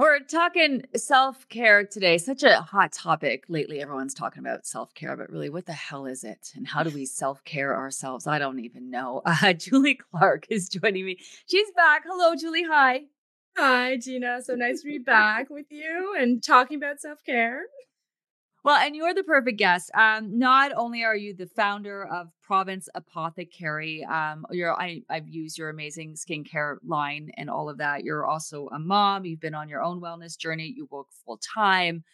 We're talking self care today. Such a hot topic lately. Everyone's talking about self care, but really, what the hell is it? And how do we self care ourselves? I don't even know. Uh, Julie Clark is joining me. She's back. Hello, Julie. Hi. Hi, Gina. So nice to be back with you and talking about self care. Well, and you're the perfect guest. Um, not only are you the founder of Province Apothecary, um, you're I, I've used your amazing skincare line and all of that. You're also a mom. You've been on your own wellness journey. You work full time.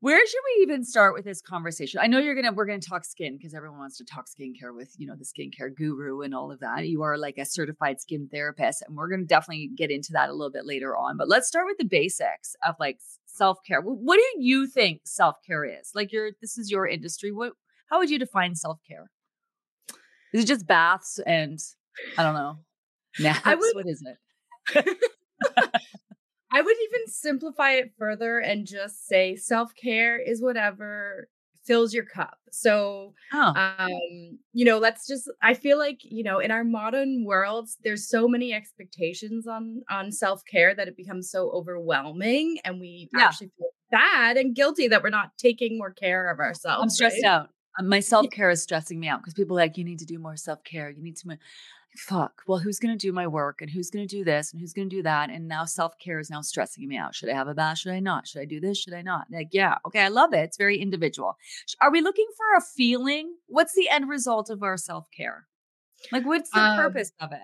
Where should we even start with this conversation? I know you're gonna we're gonna talk skin because everyone wants to talk skincare with you know the skincare guru and all of that. You are like a certified skin therapist, and we're gonna definitely get into that a little bit later on. But let's start with the basics of like self care. What do you think self care is? Like your this is your industry. What how would you define self care? Is it just baths and I don't know naps? Would, what is it? I would even simplify it further and just say self care is whatever fills your cup. So, oh. um, you know, let's just. I feel like you know, in our modern worlds, there's so many expectations on on self care that it becomes so overwhelming, and we yeah. actually feel bad and guilty that we're not taking more care of ourselves. I'm stressed right? out. My self care is stressing me out because people are like, you need to do more self care. You need to fuck, well, who's going to do my work and who's going to do this and who's going to do that? And now self care is now stressing me out. Should I have a bath? Should I not? Should I do this? Should I not? Like, yeah, okay, I love it. It's very individual. Are we looking for a feeling? What's the end result of our self care? Like, what's the um, purpose of it?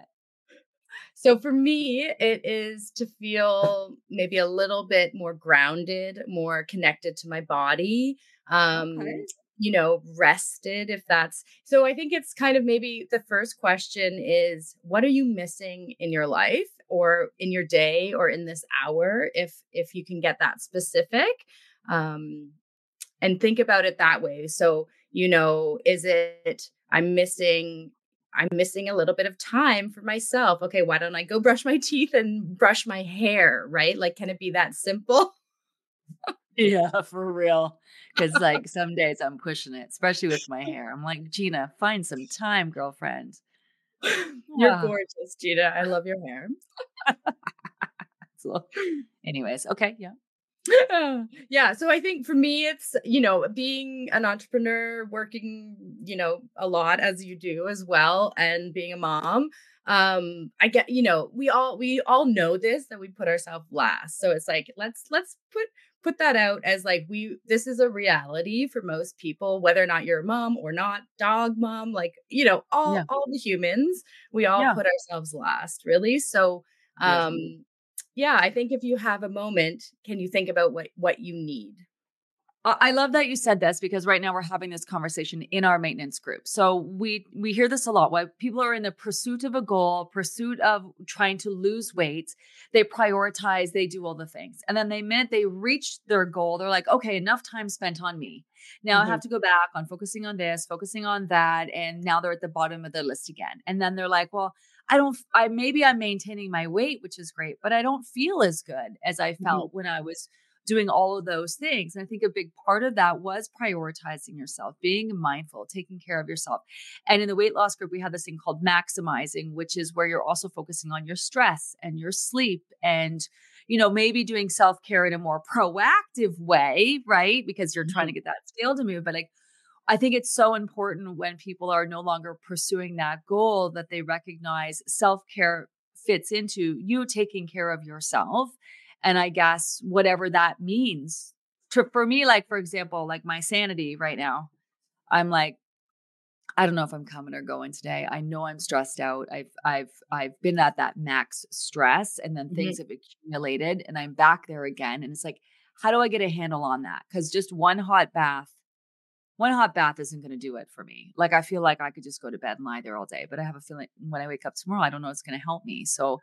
So for me, it is to feel maybe a little bit more grounded, more connected to my body. Um, okay you know, rested if that's so. I think it's kind of maybe the first question is what are you missing in your life or in your day or in this hour if if you can get that specific? Um and think about it that way. So you know is it i'm missing i'm missing a little bit of time for myself. Okay why don't i go brush my teeth and brush my hair right? Like can it be that simple yeah for real because like some days I'm pushing it, especially with my hair. I'm like, Gina, find some time, girlfriend. You're gorgeous, Gina. I love your hair. so, anyways, okay, yeah. yeah so i think for me it's you know being an entrepreneur working you know a lot as you do as well and being a mom um i get you know we all we all know this that we put ourselves last so it's like let's let's put put that out as like we this is a reality for most people whether or not you're a mom or not dog mom like you know all yeah. all the humans we all yeah. put ourselves last really so um yeah i think if you have a moment can you think about what what you need I love that you said this because right now we're having this conversation in our maintenance group. So we we hear this a lot. Why people are in the pursuit of a goal, pursuit of trying to lose weight, they prioritize, they do all the things. And then they meant they reached their goal. They're like, okay, enough time spent on me. Now mm-hmm. I have to go back on focusing on this, focusing on that. And now they're at the bottom of the list again. And then they're like, well, I don't I maybe I'm maintaining my weight, which is great, but I don't feel as good as I mm-hmm. felt mm-hmm. when I was doing all of those things. And I think a big part of that was prioritizing yourself, being mindful, taking care of yourself. And in the weight loss group, we have this thing called maximizing, which is where you're also focusing on your stress and your sleep and you know, maybe doing self care in a more proactive way, right? Because you're trying to mm-hmm. get that scale to move. But like, I think it's so important when people are no longer pursuing that goal that they recognize self care fits into you taking care of yourself and I guess whatever that means to, for me, like, for example, like my sanity right now, I'm like, I don't know if I'm coming or going today. I know I'm stressed out. I've I've I've been at that max stress and then things mm-hmm. have accumulated and I'm back there again. And it's like, how do I get a handle on that? Because just one hot bath, one hot bath isn't going to do it for me. Like I feel like I could just go to bed and lie there all day. But I have a feeling when I wake up tomorrow, I don't know it's going to help me. So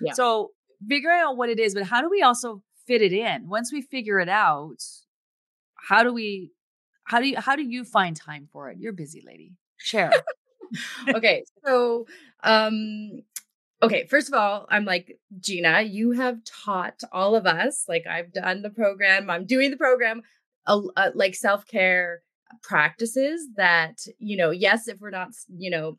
Yeah. So figuring out what it is, but how do we also fit it in? Once we figure it out, how do we how do you how do you find time for it? You're busy, lady. Share. okay. So um okay, first of all, I'm like, Gina, you have taught all of us, like I've done the program, I'm doing the program, uh, uh, like self care practices that, you know, yes, if we're not, you know,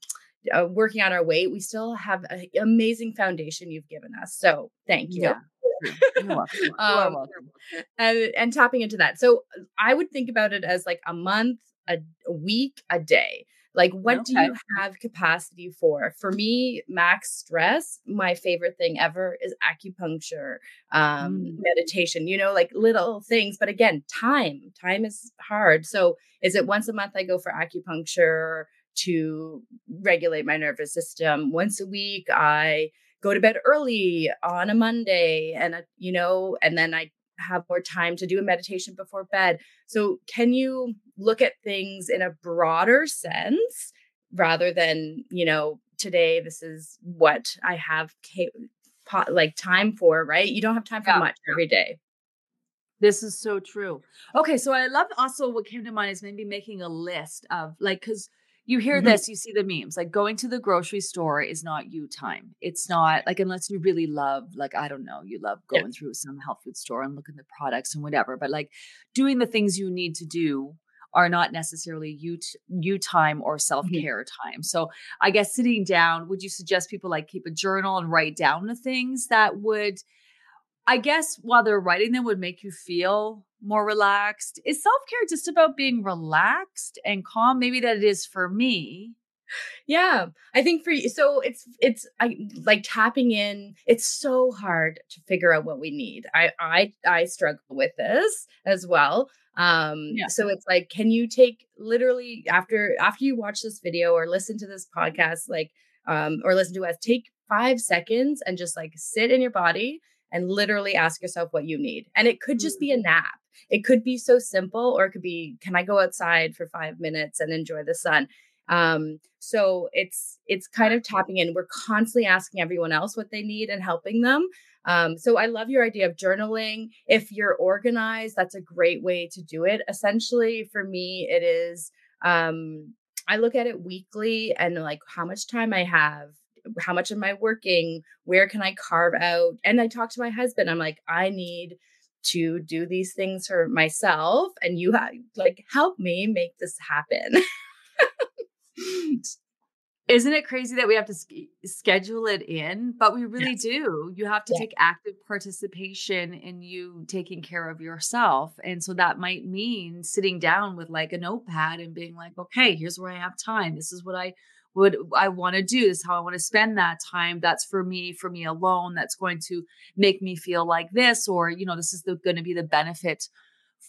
uh, working on our weight, we still have an amazing foundation you've given us. So thank you. Yeah. um, and and tapping into that. So I would think about it as like a month, a, a week, a day. Like, what okay. do you have capacity for? For me, max stress, my favorite thing ever is acupuncture, um, mm. meditation, you know, like little things. But again, time, time is hard. So, is it once a month I go for acupuncture to regulate my nervous system? Once a week, I go to bed early on a Monday and, a, you know, and then I have more time to do a meditation before bed. So, can you look at things in a broader sense rather than, you know, today this is what I have like time for, right? You don't have time for yeah. much every day. This is so true. Okay, so I love also what came to mind is maybe making a list of like cuz you hear mm-hmm. this, you see the memes. Like going to the grocery store is not you time. It's not like unless you really love, like I don't know, you love going yeah. through some health food store and looking at the products and whatever. But like doing the things you need to do are not necessarily you t- you time or self care mm-hmm. time. So I guess sitting down, would you suggest people like keep a journal and write down the things that would I guess while they're writing them would make you feel more relaxed. Is self care just about being relaxed and calm? Maybe that it is for me. Yeah, I think for you, so it's it's I like tapping in. It's so hard to figure out what we need. I I I struggle with this as well. Um, yeah. so it's like, can you take literally after after you watch this video or listen to this podcast, like um, or listen to us, take five seconds and just like sit in your body and literally ask yourself what you need. And it could just be a mm-hmm. nap. It could be so simple, or it could be, can I go outside for five minutes and enjoy the sun? Um, so it's it's kind of tapping in. We're constantly asking everyone else what they need and helping them. Um, so I love your idea of journaling. If you're organized, that's a great way to do it. Essentially, for me, it is um, I look at it weekly and like how much time I have how much am I working? Where can I carve out? And I talk to my husband. I'm like, I need to do these things for myself, and you have like help me make this happen. Isn't it crazy that we have to schedule it in? But we really yes. do. You have to yeah. take active participation in you taking care of yourself. And so that might mean sitting down with like a notepad and being like, okay, here's where I have time. This is what I would I want to do? This is how I want to spend that time. That's for me, for me alone. That's going to make me feel like this, or you know, this is going to be the benefit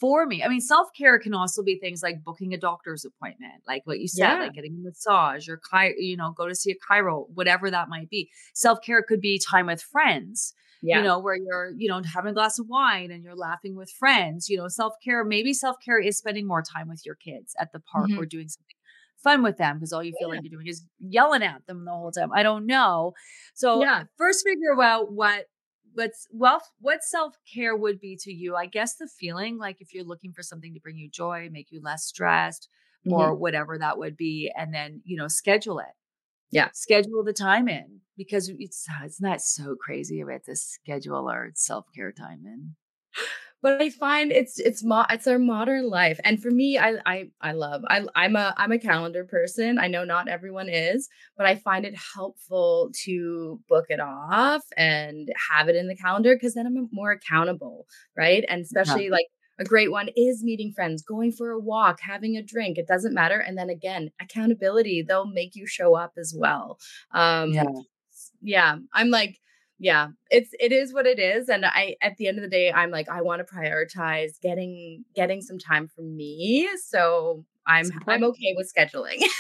for me. I mean, self care can also be things like booking a doctor's appointment, like what you said, yeah. like getting a massage or you know, go to see a chiro, whatever that might be. Self care could be time with friends. Yeah. You know, where you're, you know, having a glass of wine and you're laughing with friends. You know, self care, maybe self care is spending more time with your kids at the park mm-hmm. or doing something fun with them because all you feel yeah. like you're doing is yelling at them the whole time. I don't know. So yeah. first figure out what what's well what self-care would be to you. I guess the feeling like if you're looking for something to bring you joy, make you less stressed, mm-hmm. or whatever that would be, and then you know, schedule it. Yeah. Schedule the time in because it's it's not so crazy about the schedule or self-care time in but I find it's it's mo- it's our modern life, and for me, I I I love I I'm a I'm a calendar person. I know not everyone is, but I find it helpful to book it off and have it in the calendar because then I'm more accountable, right? And especially yeah. like a great one is meeting friends, going for a walk, having a drink. It doesn't matter. And then again, accountability, they'll make you show up as well. Um, yeah. yeah. I'm like, yeah it's it is what it is and i at the end of the day i'm like i want to prioritize getting getting some time for me so i'm i'm okay with scheduling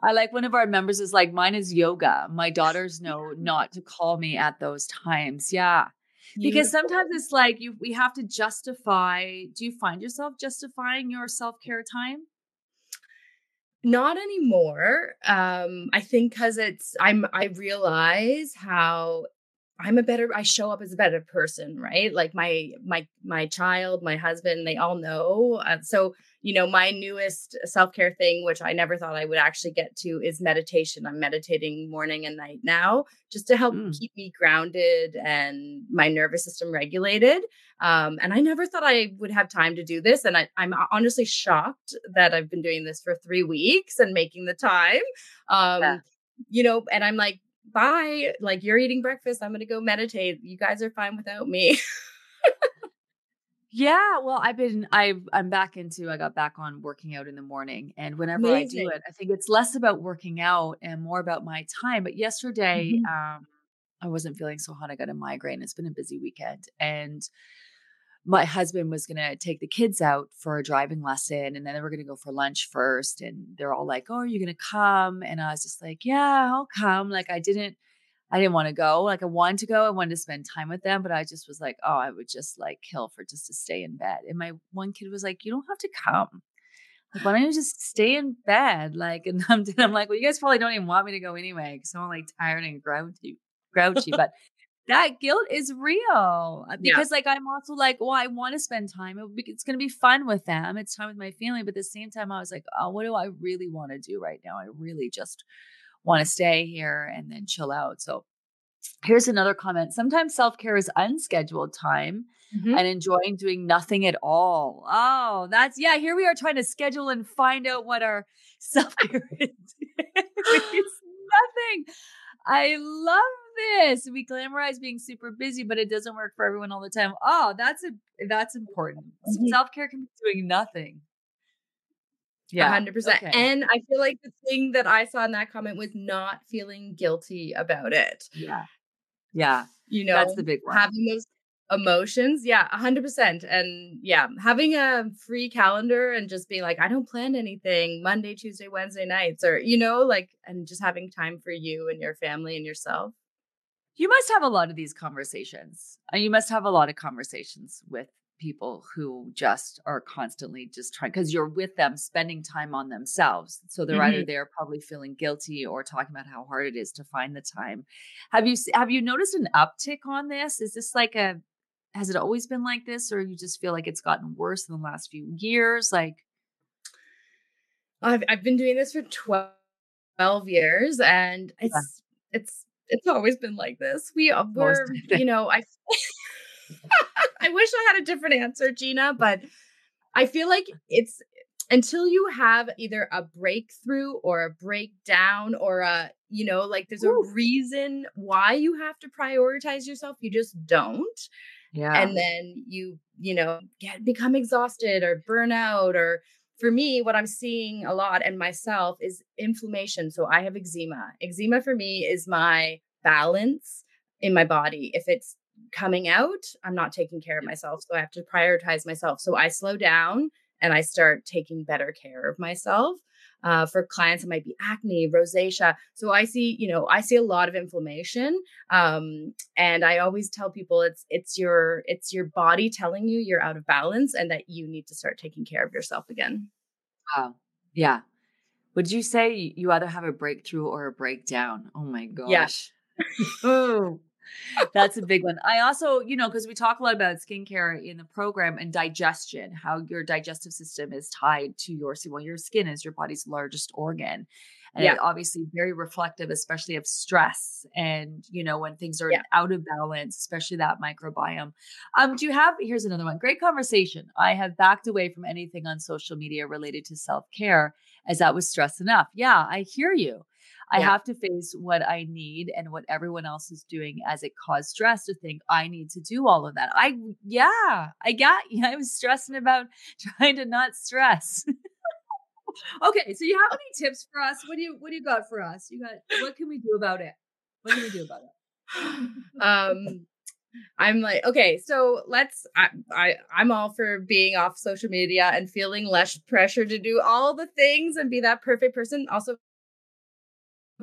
I like one of our members is like, mine is yoga. My daughters know not to call me at those times. Yeah. Because sometimes it's like you we have to justify. Do you find yourself justifying your self-care time? Not anymore. Um, I think because it's I'm I realize how I'm a better I show up as a better person, right? Like my my my child, my husband, they all know. Uh, so, you know, my newest self-care thing which I never thought I would actually get to is meditation. I'm meditating morning and night now just to help mm. keep me grounded and my nervous system regulated. Um, and I never thought I would have time to do this and I, I'm honestly shocked that I've been doing this for 3 weeks and making the time. Um, yeah you know, and I'm like, bye. Like you're eating breakfast. I'm going to go meditate. You guys are fine without me. yeah. Well, I've been, I've, I'm back into, I got back on working out in the morning. And whenever Amazing. I do it, I think it's less about working out and more about my time. But yesterday, mm-hmm. um, I wasn't feeling so hot. I got a migraine. It's been a busy weekend. And my husband was going to take the kids out for a driving lesson and then they were going to go for lunch first and they're all like oh are you going to come? And i was just like yeah i'll come. Like i didn't i didn't want to go. Like i wanted to go i wanted to spend time with them but i just was like oh i would just like kill for just to stay in bed. And my one kid was like you don't have to come. Like why don't you just stay in bed? Like and i'm, I'm like well you guys probably don't even want me to go anyway because i'm like tired and grouchy grouchy. But that guilt is real uh, because yeah. like i'm also like well i want to spend time it's going to be fun with them it's time with my family but at the same time i was like oh what do i really want to do right now? I really just want to stay here and then chill out. So here's another comment sometimes self-care is unscheduled time mm-hmm. and enjoying doing nothing at all. Oh that's yeah here we are trying to schedule and find out what our self-care is. It's nothing. I love this. We glamorize being super busy, but it doesn't work for everyone all the time. Oh, that's a that's important. Mm-hmm. Self care can be doing nothing. Yeah, hundred percent. And I feel like the thing that I saw in that comment was not feeling guilty about it. Yeah, yeah. You know, that's the big one. Having those emotions yeah 100% and yeah having a free calendar and just being like i don't plan anything monday tuesday wednesday nights or you know like and just having time for you and your family and yourself you must have a lot of these conversations and you must have a lot of conversations with people who just are constantly just trying because you're with them spending time on themselves so they're mm-hmm. either there probably feeling guilty or talking about how hard it is to find the time have you have you noticed an uptick on this is this like a has it always been like this or you just feel like it's gotten worse in the last few years like I've I've been doing this for 12, 12 years and it's yeah. it's it's always been like this. We uh, were, you know, I I wish I had a different answer, Gina, but I feel like it's until you have either a breakthrough or a breakdown or a, you know, like there's Ooh. a reason why you have to prioritize yourself, you just don't yeah and then you you know get become exhausted or burn out or for me what i'm seeing a lot and myself is inflammation so i have eczema. Eczema for me is my balance in my body. If it's coming out i'm not taking care of myself so i have to prioritize myself. So i slow down and i start taking better care of myself uh, for clients, it might be acne, rosacea. So I see, you know, I see a lot of inflammation, um, and I always tell people it's it's your it's your body telling you you're out of balance and that you need to start taking care of yourself again. Wow. Yeah. Would you say you either have a breakthrough or a breakdown? Oh my gosh. Yeah. oh, that's a big one. I also, you know, because we talk a lot about skincare in the program and digestion, how your digestive system is tied to your well, your skin is your body's largest organ. And yeah. obviously very reflective, especially of stress and you know, when things are yeah. out of balance, especially that microbiome. Um, do you have here's another one. Great conversation. I have backed away from anything on social media related to self-care as that was stress enough. Yeah, I hear you. I have to face what I need and what everyone else is doing as it caused stress to think I need to do all of that. I, yeah, I got you. I was stressing about trying to not stress. okay. So you have any tips for us? What do you, what do you got for us? You got, what can we do about it? What can we do about it? um, I'm like, okay, so let's I, I I'm all for being off social media and feeling less pressure to do all the things and be that perfect person. Also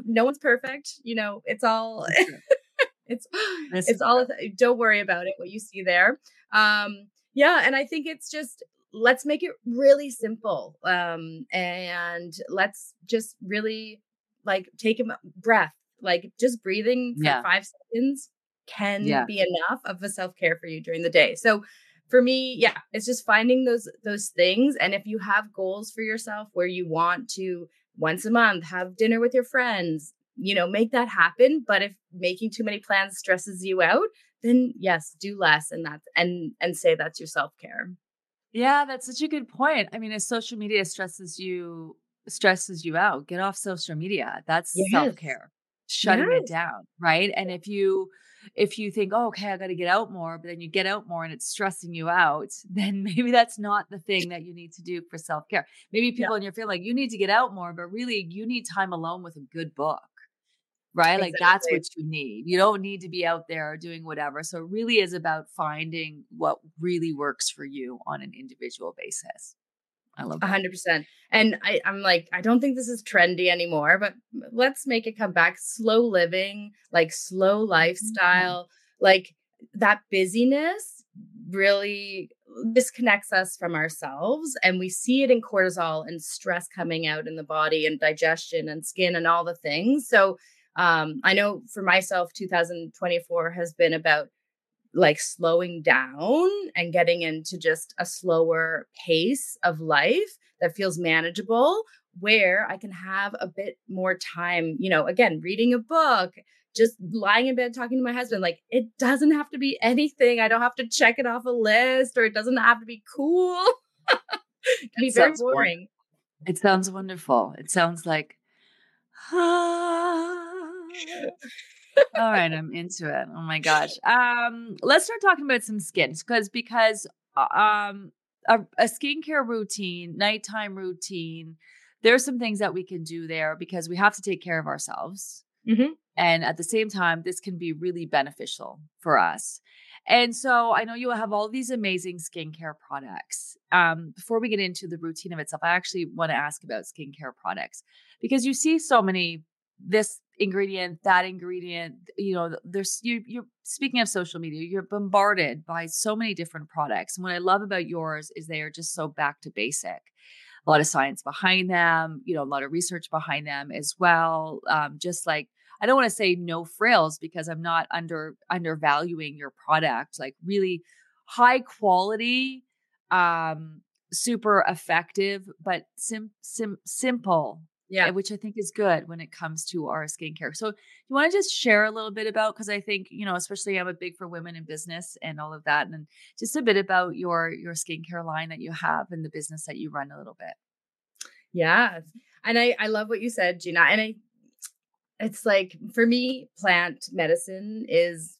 no one's perfect. You know, it's all it's That's it's all don't worry about it what you see there. Um yeah, and I think it's just let's make it really simple. Um and let's just really like take a breath, like just breathing for yeah. 5 seconds can yeah. be enough of a self-care for you during the day. So for me, yeah, it's just finding those those things and if you have goals for yourself where you want to once a month have dinner with your friends, you know, make that happen, but if making too many plans stresses you out, then yes, do less and that's and and say that's your self-care. Yeah, that's such a good point. I mean, if social media stresses you stresses you out, get off social media. That's yes. self-care. Shutting yes. it down, right? And if you if you think, oh, okay, I got to get out more, but then you get out more and it's stressing you out, then maybe that's not the thing that you need to do for self care. Maybe people yeah. in your field like you need to get out more, but really you need time alone with a good book, right? Exactly. Like that's what you need. You don't need to be out there doing whatever. So it really is about finding what really works for you on an individual basis. I love that. 100%. And I, I'm like, I don't think this is trendy anymore, but let's make it come back. Slow living, like slow mm-hmm. lifestyle, mm-hmm. like that busyness really disconnects us from ourselves. And we see it in cortisol and stress coming out in the body and digestion and skin and all the things. So um, I know for myself, 2024 has been about like slowing down and getting into just a slower pace of life that feels manageable where I can have a bit more time, you know, again, reading a book, just lying in bed talking to my husband. Like it doesn't have to be anything. I don't have to check it off a list or it doesn't have to be cool. it can be very boring. It sounds wonderful. It sounds like all right, I'm into it. Oh my gosh. Um, let's start talking about some skins because because uh, um a, a skincare routine, nighttime routine, there's some things that we can do there because we have to take care of ourselves. Mm-hmm. And at the same time, this can be really beneficial for us. And so I know you have all these amazing skincare products. Um, before we get into the routine of itself, I actually want to ask about skincare products because you see so many this ingredient, that ingredient. You know, there's you. You're speaking of social media. You're bombarded by so many different products, and what I love about yours is they are just so back to basic. A lot of science behind them. You know, a lot of research behind them as well. Um, just like I don't want to say no frills because I'm not under undervaluing your product. Like really high quality, um, super effective, but sim, sim simple yeah. Eh, which I think is good when it comes to our skincare. So, you want to just share a little bit about because I think, you know, especially I'm a big for women in business and all of that. And just a bit about your your skincare line that you have and the business that you run a little bit. Yeah. And I, I love what you said, Gina. And I it's like for me, plant medicine is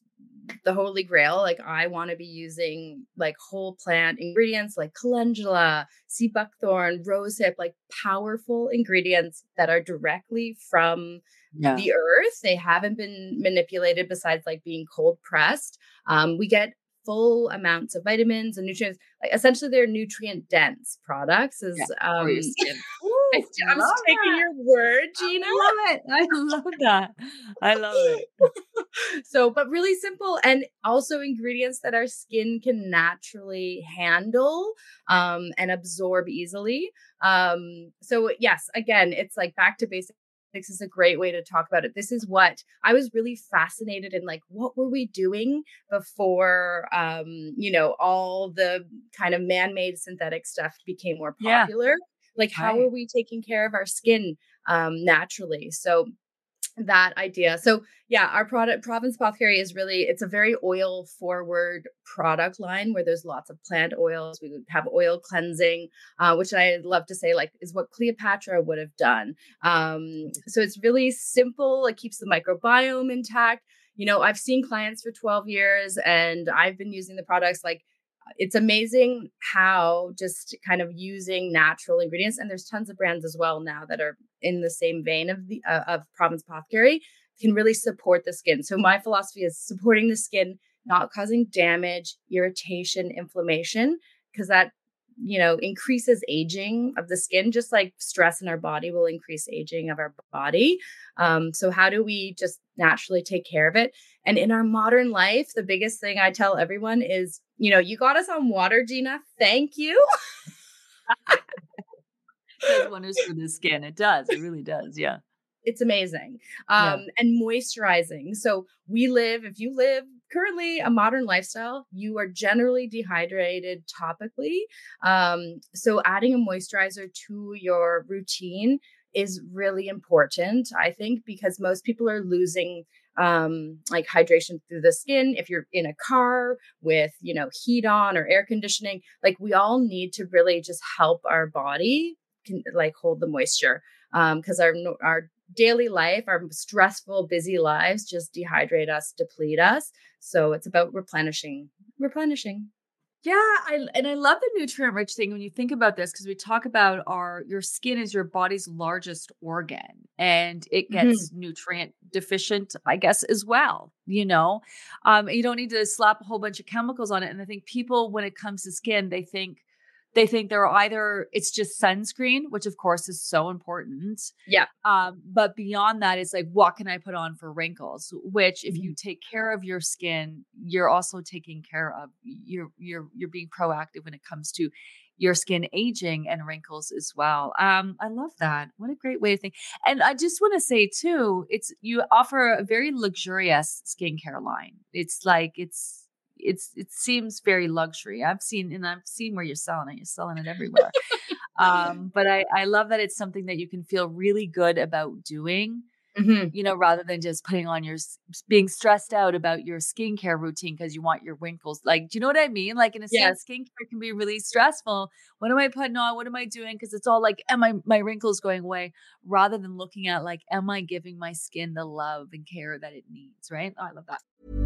the holy grail. Like I want to be using like whole plant ingredients like calendula, sea buckthorn, rosehip, like powerful ingredients that are directly from yeah. the earth. They haven't been manipulated besides like being cold pressed. Um, we get full amounts of vitamins and nutrients. Like essentially, they're nutrient dense products. Is yeah, um, I, am taking that. your word, Gina. I love it. I love that. I love it. so, but really simple and also ingredients that our skin can naturally handle um, and absorb easily. Um, so, yes, again, it's like back to basics is a great way to talk about it. This is what I was really fascinated in like what were we doing before um you know all the kind of man-made synthetic stuff became more popular. Yeah. Like, how right. are we taking care of our skin um, naturally? So that idea. So yeah, our product Province Apothecary is really it's a very oil forward product line where there's lots of plant oils. We have oil cleansing, uh, which I love to say like is what Cleopatra would have done. Um, so it's really simple. It keeps the microbiome intact. You know, I've seen clients for 12 years and I've been using the products like it's amazing how just kind of using natural ingredients and there's tons of brands as well now that are in the same vein of the uh, of province apothecary can really support the skin. So my philosophy is supporting the skin not causing damage irritation inflammation because that you know increases aging of the skin just like stress in our body will increase aging of our body. Um, so how do we just naturally take care of it? And in our modern life the biggest thing i tell everyone is you know you got us on water gina. Thank you. Does wonders for the skin. It does. It really does. Yeah. It's amazing. Um, yeah. and moisturizing. So we live if you live currently a modern lifestyle, you are generally dehydrated topically. Um, so adding a moisturizer to your routine is really important, I think, because most people are losing um, like hydration through the skin. If you're in a car with, you know, heat on or air conditioning, like we all need to really just help our body can like hold the moisture because um, our our daily life, our stressful, busy lives just dehydrate us, deplete us. So it's about replenishing, replenishing. Yeah, I and I love the nutrient rich thing when you think about this because we talk about our your skin is your body's largest organ and it mm-hmm. gets mm-hmm. nutrient deficient, I guess, as well. You know, um, you don't need to slap a whole bunch of chemicals on it. And I think people, when it comes to skin, they think they think they're either it's just sunscreen which of course is so important yeah um but beyond that it's like what can i put on for wrinkles which if you mm-hmm. take care of your skin you're also taking care of you're you're you're being proactive when it comes to your skin aging and wrinkles as well. Um, I love that. What a great way to think. And I just want to say too, it's you offer a very luxurious skincare line. It's like it's it's it seems very luxury. I've seen and I've seen where you're selling it. You're selling it everywhere. um, but I I love that it's something that you can feel really good about doing. Mm-hmm. You know, rather than just putting on your being stressed out about your skincare routine because you want your wrinkles. Like, do you know what I mean? Like in a yes. sense, skincare can be really stressful. What am I putting on? What am I doing? Because it's all like, am I my wrinkles going away? Rather than looking at like, am I giving my skin the love and care that it needs? Right? Oh, I love that.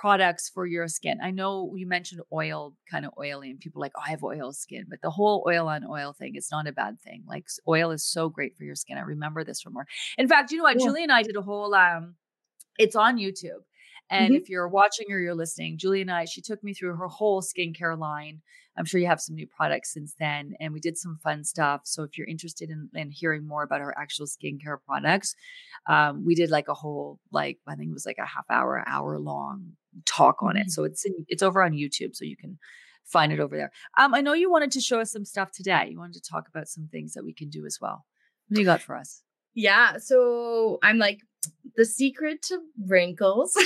products for your skin. I know you mentioned oil, kind of oily, and people like, oh, I have oil skin, but the whole oil on oil thing is not a bad thing. Like oil is so great for your skin. I remember this from her. In fact, you know what? Yeah. Julie and I did a whole um, it's on YouTube. And mm-hmm. if you're watching or you're listening, Julie and I, she took me through her whole skincare line. I'm sure you have some new products since then. And we did some fun stuff. So if you're interested in, in hearing more about our actual skincare products, um, we did like a whole, like, I think it was like a half hour, hour long talk on it. Mm-hmm. So it's in, it's over on YouTube. So you can find it over there. Um, I know you wanted to show us some stuff today. You wanted to talk about some things that we can do as well. What do you got for us? Yeah. So I'm like the secret to wrinkles.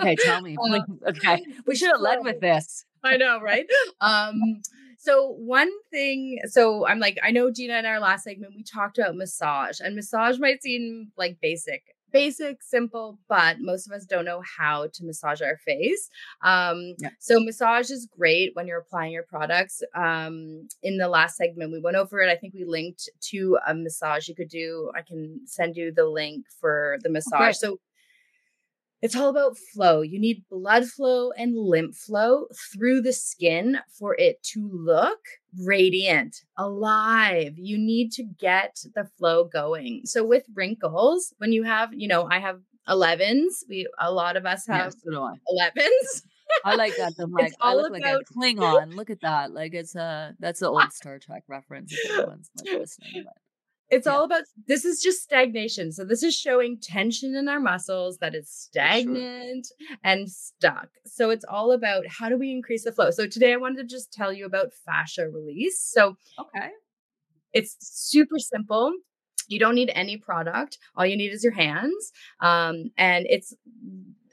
okay, tell me. Uh, okay, we should have led with this. I know, right? um, so one thing, so I'm like, I know Gina in our last segment we talked about massage, and massage might seem like basic, basic, simple, but most of us don't know how to massage our face. Um, yeah. So massage is great when you're applying your products. Um, in the last segment, we went over it. I think we linked to a massage you could do. I can send you the link for the massage. Okay. So it's all about flow. You need blood flow and lymph flow through the skin for it to look radiant, alive. You need to get the flow going. So with wrinkles, when you have, you know, I have 11s. We a lot of us have so 11s. I like that. I'm like, I look about... like a Klingon. Look at that. Like it's a that's an old Star Trek reference. If anyone's like listening, but. It's yeah. all about this is just stagnation. So this is showing tension in our muscles that is stagnant sure. and stuck. So it's all about how do we increase the flow. So today I wanted to just tell you about fascia release. So okay. It's super simple. You don't need any product. All you need is your hands. Um, and it's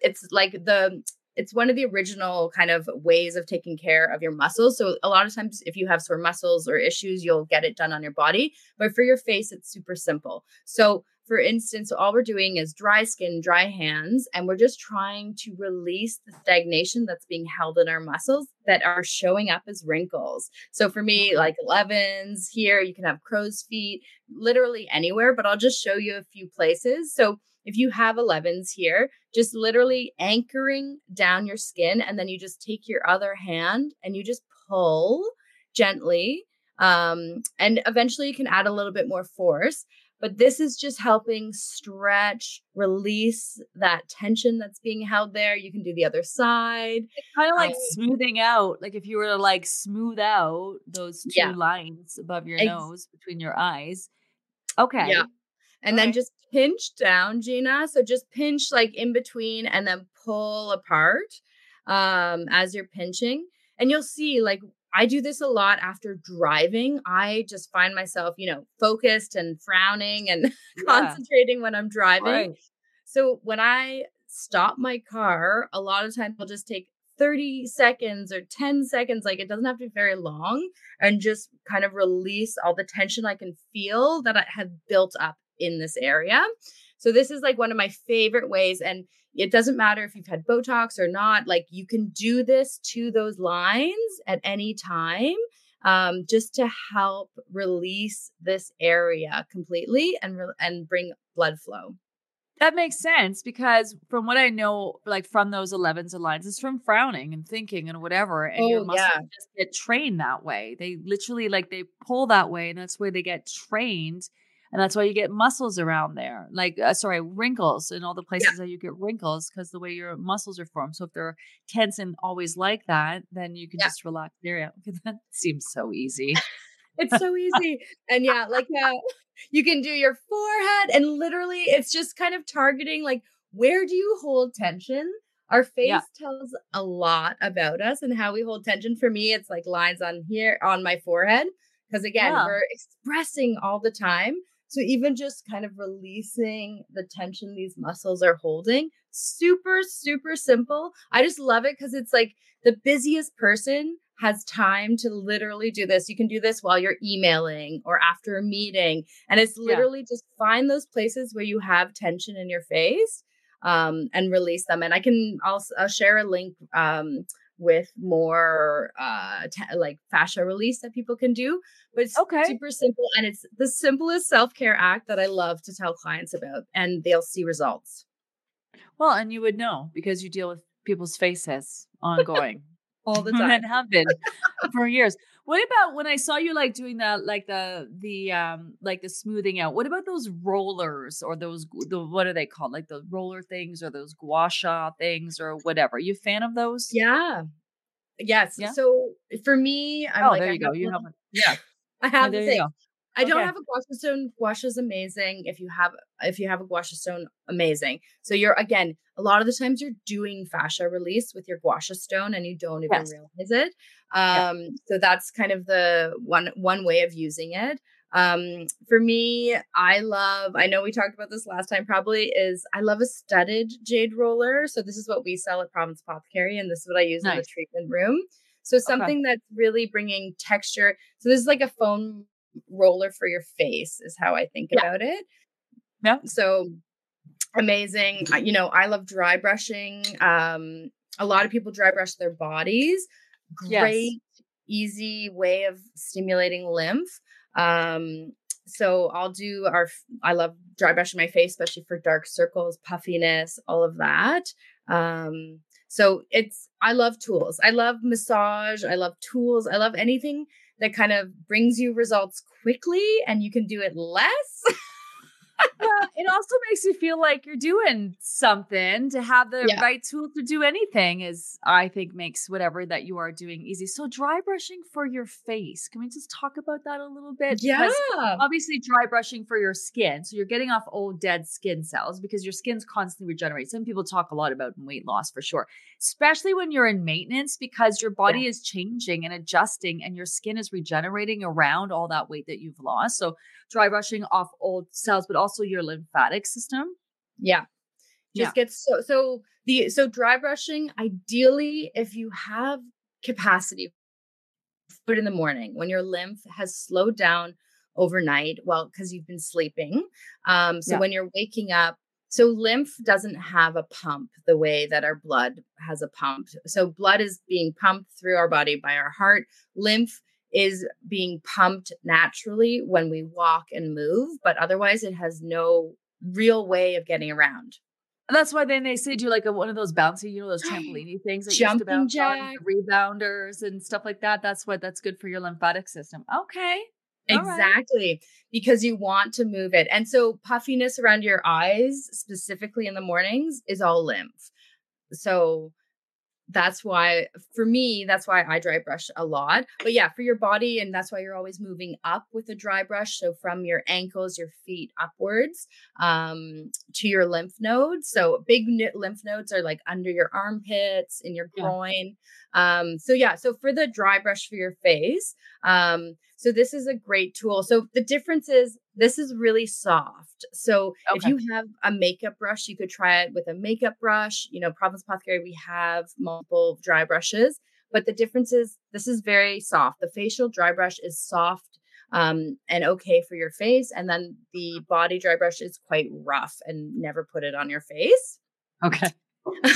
it's like the it's one of the original kind of ways of taking care of your muscles. So a lot of times if you have sore muscles or issues, you'll get it done on your body, but for your face it's super simple. So for instance, all we're doing is dry skin, dry hands, and we're just trying to release the stagnation that's being held in our muscles that are showing up as wrinkles. So for me, like 11s here, you can have crow's feet, literally anywhere, but I'll just show you a few places. So if you have 11s here, just literally anchoring down your skin, and then you just take your other hand and you just pull gently. Um, and eventually you can add a little bit more force. But this is just helping stretch, release that tension that's being held there. You can do the other side. It's kind of like um, smoothing out. Like if you were to like smooth out those two yeah. lines above your Ex- nose between your eyes. Okay. Yeah. And then just pinch down, Gina. So just pinch like in between and then pull apart um, as you're pinching. And you'll see like I do this a lot after driving. I just find myself, you know, focused and frowning and yeah. concentrating when I'm driving. Right. So when I stop my car, a lot of times I'll just take 30 seconds or 10 seconds, like it doesn't have to be very long, and just kind of release all the tension I can feel that I have built up in this area. So this is like one of my favorite ways. And it doesn't matter if you've had Botox or not, like you can do this to those lines at any time. Um, just to help release this area completely and re- and bring blood flow. That makes sense because from what I know, like from those 11s and lines, it's from frowning and thinking and whatever. And oh, your muscles yeah. just get trained that way. They literally like they pull that way, and that's where they get trained and that's why you get muscles around there like uh, sorry wrinkles in all the places yeah. that you get wrinkles because the way your muscles are formed so if they're tense and always like that then you can yeah. just relax the area that seems so easy it's so easy and yeah like uh, you can do your forehead and literally it's just kind of targeting like where do you hold tension our face yeah. tells a lot about us and how we hold tension for me it's like lines on here on my forehead because again yeah. we're expressing all the time so even just kind of releasing the tension these muscles are holding, super, super simple. I just love it because it's like the busiest person has time to literally do this. You can do this while you're emailing or after a meeting. And it's literally yeah. just find those places where you have tension in your face um, and release them. And I can also I'll share a link um, with more uh t- like fascia release that people can do but it's okay. super simple and it's the simplest self-care act that i love to tell clients about and they'll see results. Well and you would know because you deal with people's faces ongoing. All the time. and have been for years what about when I saw you like doing that, like the the um like the smoothing out? What about those rollers or those the what are they called? Like the roller things or those gua sha things or whatever? You a fan of those? Yeah. Yes. Yeah? So for me, I'm oh, like, there you I go. You have one. Yeah. I have the thing. I don't have a gua sha stone. Gua sha is amazing. If you have if you have a gua sha stone, amazing. So you're again, a lot of the times you're doing fascia release with your gua sha stone and you don't even yes. realize it. Um, yeah. so that's kind of the one one way of using it. Um, for me, I love, I know we talked about this last time probably, is I love a studded jade roller. So this is what we sell at Province Apothecary, and this is what I use nice. in the treatment room. So something okay. that's really bringing texture. So this is like a foam roller for your face, is how I think yeah. about it. Yeah. So amazing. You know, I love dry brushing. Um, a lot of people dry brush their bodies. Great, yes. easy way of stimulating lymph. Um, so I'll do our, I love dry brushing my face, especially for dark circles, puffiness, all of that. Um, so it's, I love tools. I love massage. I love tools. I love anything that kind of brings you results quickly and you can do it less. yeah, it also makes you feel like you're doing something to have the yeah. right tool to do anything is I think makes whatever that you are doing easy. So dry brushing for your face. Can we just talk about that a little bit? Yeah. Because obviously dry brushing for your skin. So you're getting off old dead skin cells because your skin's constantly regenerating. Some people talk a lot about weight loss for sure. Especially when you're in maintenance because your body yeah. is changing and adjusting and your skin is regenerating around all that weight that you've lost. So dry brushing off old cells, but also your lymphatic system. Yeah. Just yeah. gets so so the so dry brushing, ideally, if you have capacity, put in the morning when your lymph has slowed down, overnight. Well, because you've been sleeping. Um, so yeah. when you're waking up, so lymph doesn't have a pump the way that our blood has a pump. So blood is being pumped through our body by our heart. Lymph is being pumped naturally when we walk and move, but otherwise it has no real way of getting around. And That's why then they say do like a, one of those bouncy, you know, those trampoline things that Jumping used to jack. on, rebounders and stuff like that. That's what that's good for your lymphatic system. Okay. Exactly. Right. Because you want to move it. And so puffiness around your eyes, specifically in the mornings, is all lymph. So that's why for me that's why i dry brush a lot. But yeah for your body and that's why you're always moving up with a dry brush so from your ankles your feet upwards um to your lymph nodes. So big lymph nodes are like under your armpits in your groin. Yeah. um so yeah so for the dry brush for your face um so this is a great tool. So the difference is this is really soft. So okay. if you have a makeup brush, you could try it with a makeup brush. You know, Province Apothecary, we have multiple dry brushes, but the difference is this is very soft. The facial dry brush is soft um, and okay for your face. And then the body dry brush is quite rough and never put it on your face. Okay.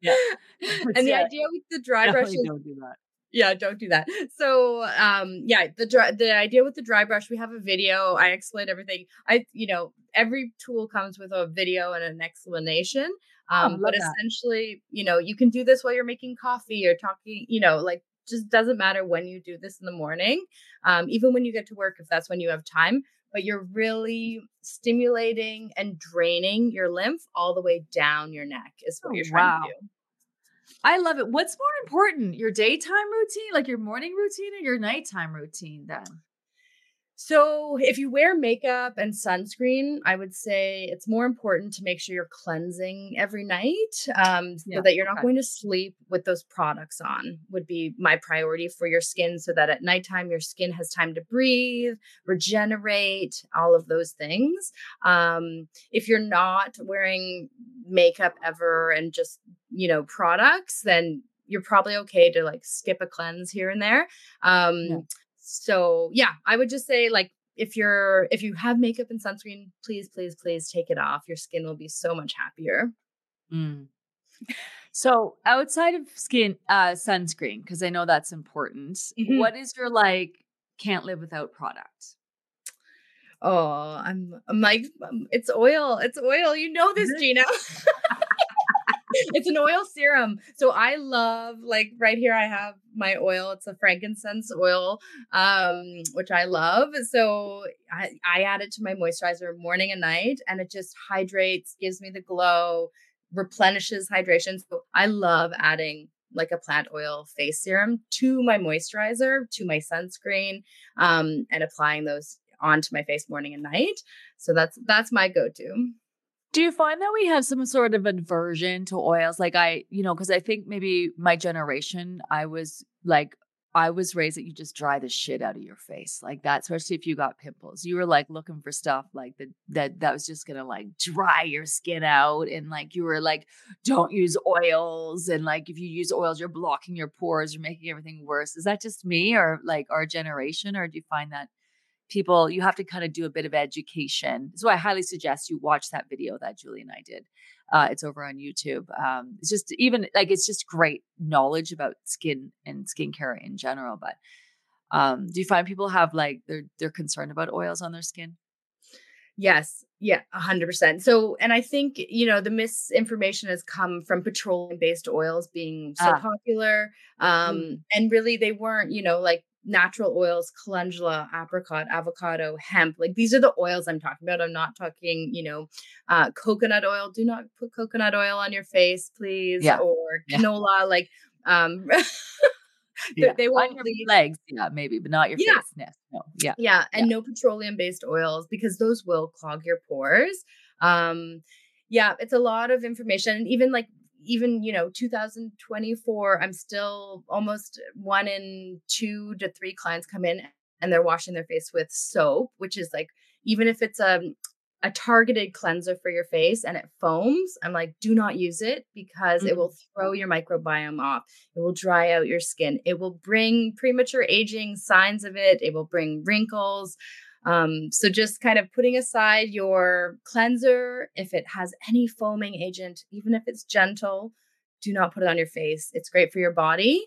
yeah. And the yeah. idea with the dry brush is do that yeah don't do that so um yeah the dry the idea with the dry brush we have a video i explain everything i you know every tool comes with a video and an explanation oh, um but that. essentially you know you can do this while you're making coffee or talking you know like just doesn't matter when you do this in the morning um even when you get to work if that's when you have time but you're really stimulating and draining your lymph all the way down your neck is what oh, you're trying wow. to do I love it. What's more important, your daytime routine, like your morning routine, or your nighttime routine? Then so, if you wear makeup and sunscreen, I would say it's more important to make sure you're cleansing every night um, yeah, so that you're not okay. going to sleep with those products on, would be my priority for your skin so that at nighttime your skin has time to breathe, regenerate, all of those things. Um, if you're not wearing makeup ever and just, you know, products, then you're probably okay to like skip a cleanse here and there. Um, yeah so yeah, I would just say like if you're if you have makeup and sunscreen, please, please, please take it off. Your skin will be so much happier. Mm. So outside of skin uh sunscreen, because I know that's important, mm-hmm. what is your like can't live without product? Oh, I'm I'm like um, it's oil. It's oil. You know this, Gina. it's an oil serum. So I love like right here I have my oil. It's a frankincense oil, um, which I love. So I, I add it to my moisturizer morning and night, and it just hydrates, gives me the glow, replenishes hydration. So I love adding like a plant oil face serum to my moisturizer, to my sunscreen, um, and applying those onto my face morning and night. So that's that's my go-to. Do you find that we have some sort of aversion to oils? Like I, you know, because I think maybe my generation, I was like, I was raised that you just dry the shit out of your face like that, especially if you got pimples. You were like looking for stuff like that that that was just gonna like dry your skin out, and like you were like, don't use oils, and like if you use oils, you're blocking your pores, you're making everything worse. Is that just me, or like our generation, or do you find that people you have to kind of do a bit of education so i highly suggest you watch that video that julie and i did uh, it's over on youtube um, it's just even like it's just great knowledge about skin and skincare in general but um, do you find people have like they're they're concerned about oils on their skin Yes. Yeah, 100%. So, and I think, you know, the misinformation has come from petroleum based oils being so ah. popular. Um, mm. And really, they weren't, you know, like natural oils, calendula, apricot, avocado, hemp. Like these are the oils I'm talking about. I'm not talking, you know, uh, coconut oil. Do not put coconut oil on your face, please. Yeah. Or canola. Yeah. Like, um, yeah. they won't your leave. legs, yeah, maybe, but not your yeah. face. No, yeah, yeah, and yeah. no petroleum-based oils because those will clog your pores. Um, yeah, it's a lot of information, and even like even you know 2024 i'm still almost one in two to three clients come in and they're washing their face with soap which is like even if it's a a targeted cleanser for your face and it foams, I'm like, do not use it because mm-hmm. it will throw your microbiome off. It will dry out your skin. It will bring premature aging signs of it. It will bring wrinkles. Um, so just kind of putting aside your cleanser, if it has any foaming agent, even if it's gentle, do not put it on your face. It's great for your body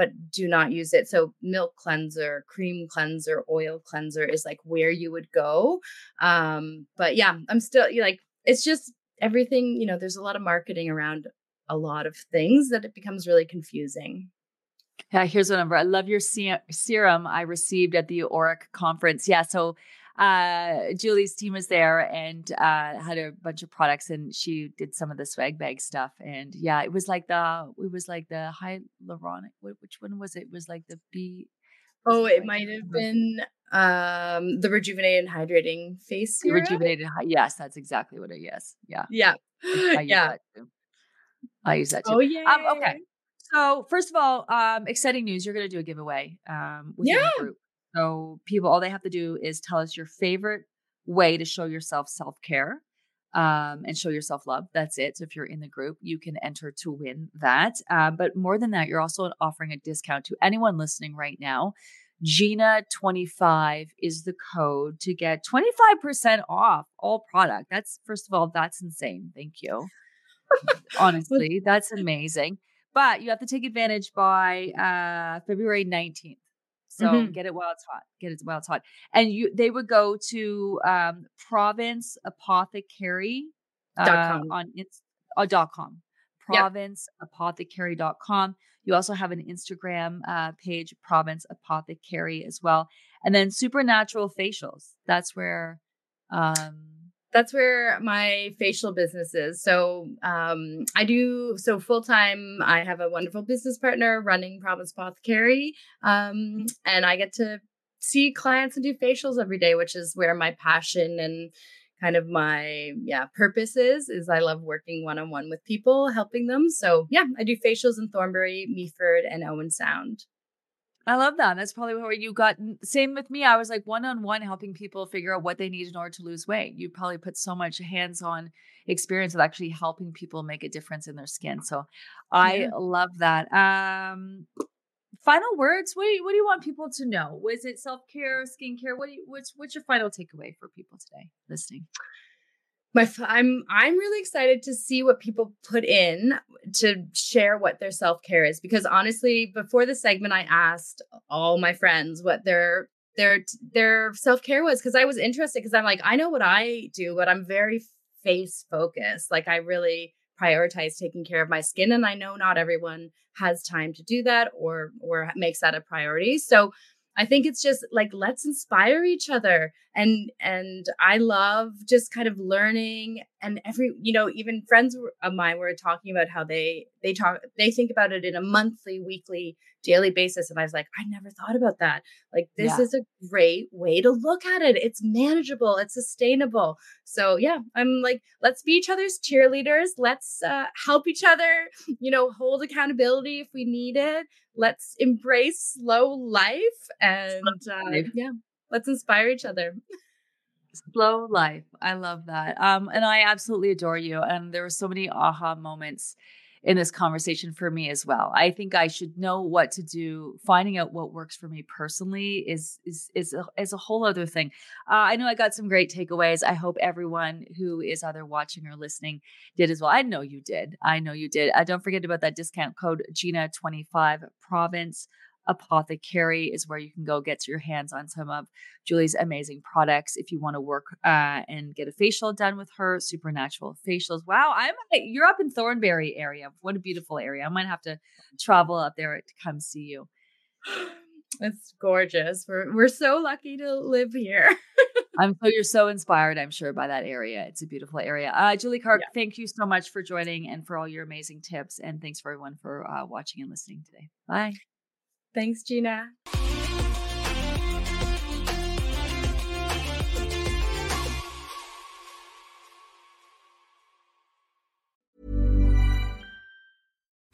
but do not use it. So milk cleanser, cream cleanser, oil cleanser is like where you would go. Um, but yeah, I'm still like it's just everything, you know, there's a lot of marketing around a lot of things that it becomes really confusing. Yeah, here's what number. I love your serum I received at the Auric conference. Yeah, so uh, Julie's team was there and uh, had a bunch of products, and she did some of the swag bag stuff. And yeah, it was like the it was like the hyaluronic. Which one was it? it was like the B. Oh, it might have been um the rejuvenated hydrating face serum. Rejuvenated, yes, that's exactly what it is. Yeah, yeah, I yeah. I use that too. Oh yeah. Um, okay. So first of all, um, exciting news! You're going to do a giveaway um, with yeah. group. So people, all they have to do is tell us your favorite way to show yourself self care um, and show yourself love. That's it. So if you're in the group, you can enter to win that. Uh, but more than that, you're also offering a discount to anyone listening right now. Gina25 is the code to get 25% off all product. That's first of all, that's insane. Thank you. Honestly, that's amazing. But you have to take advantage by uh, February 19th. So mm-hmm. get it while it's hot. Get it while it's hot. And you they would go to um, Province Apothecary uh, on it's uh, dot com. Province Apothecary.com. You also have an Instagram uh, page, Province Apothecary as well. And then Supernatural Facials. That's where um that's where my facial business is. So um, I do so full time. I have a wonderful business partner running Province Apothecary, um, and I get to see clients and do facials every day, which is where my passion and kind of my yeah purpose is. Is I love working one on one with people, helping them. So yeah, I do facials in Thornbury, Meaford, and Owen Sound. I love that. That's probably where you got. Same with me. I was like one on one helping people figure out what they need in order to lose weight. You probably put so much hands on experience with actually helping people make a difference in their skin. So I yeah. love that. Um, final words. What do you, what do you want people to know? Was it self care, skincare? What do you, what's what's your final takeaway for people today listening? My i'm i'm really excited to see what people put in to share what their self-care is because honestly before the segment i asked all my friends what their their their self-care was because i was interested because i'm like i know what i do but i'm very face focused. Like i really prioritize taking care of my skin and i know not everyone has time to do that or or makes that a priority. So I think it's just like let's inspire each other and and I love just kind of learning and every you know even friends of mine were talking about how they they talk they think about it in a monthly weekly daily basis and i was like i never thought about that. Like this yeah. is a great way to look at it. It's manageable. It's sustainable. So yeah i'm like let's be each other's cheerleaders. Let's uh, help each other you know hold accountability if we need it. Let's embrace slow life and uh, yeah let's inspire each other slow life i love that um and i absolutely adore you and there were so many aha moments in this conversation for me as well. I think I should know what to do. Finding out what works for me personally is is is a, is a whole other thing. Uh, I know I got some great takeaways. I hope everyone who is either watching or listening did as well. I know you did. I know you did. Uh, don't forget about that discount code Gina twenty five Province Apothecary is where you can go get your hands on some of Julie's amazing products if you want to work uh, and get a facial done with her. Supernatural facials. Wow, I'm you're up in Thornbury area. What a beautiful area. I might have to travel up there to come see you. It's gorgeous. We're we're so lucky to live here. I'm so you're so inspired, I'm sure, by that area. It's a beautiful area. Uh, Julie Clark, yeah. thank you so much for joining and for all your amazing tips. And thanks for everyone for uh, watching and listening today. Bye. Thanks, Gina.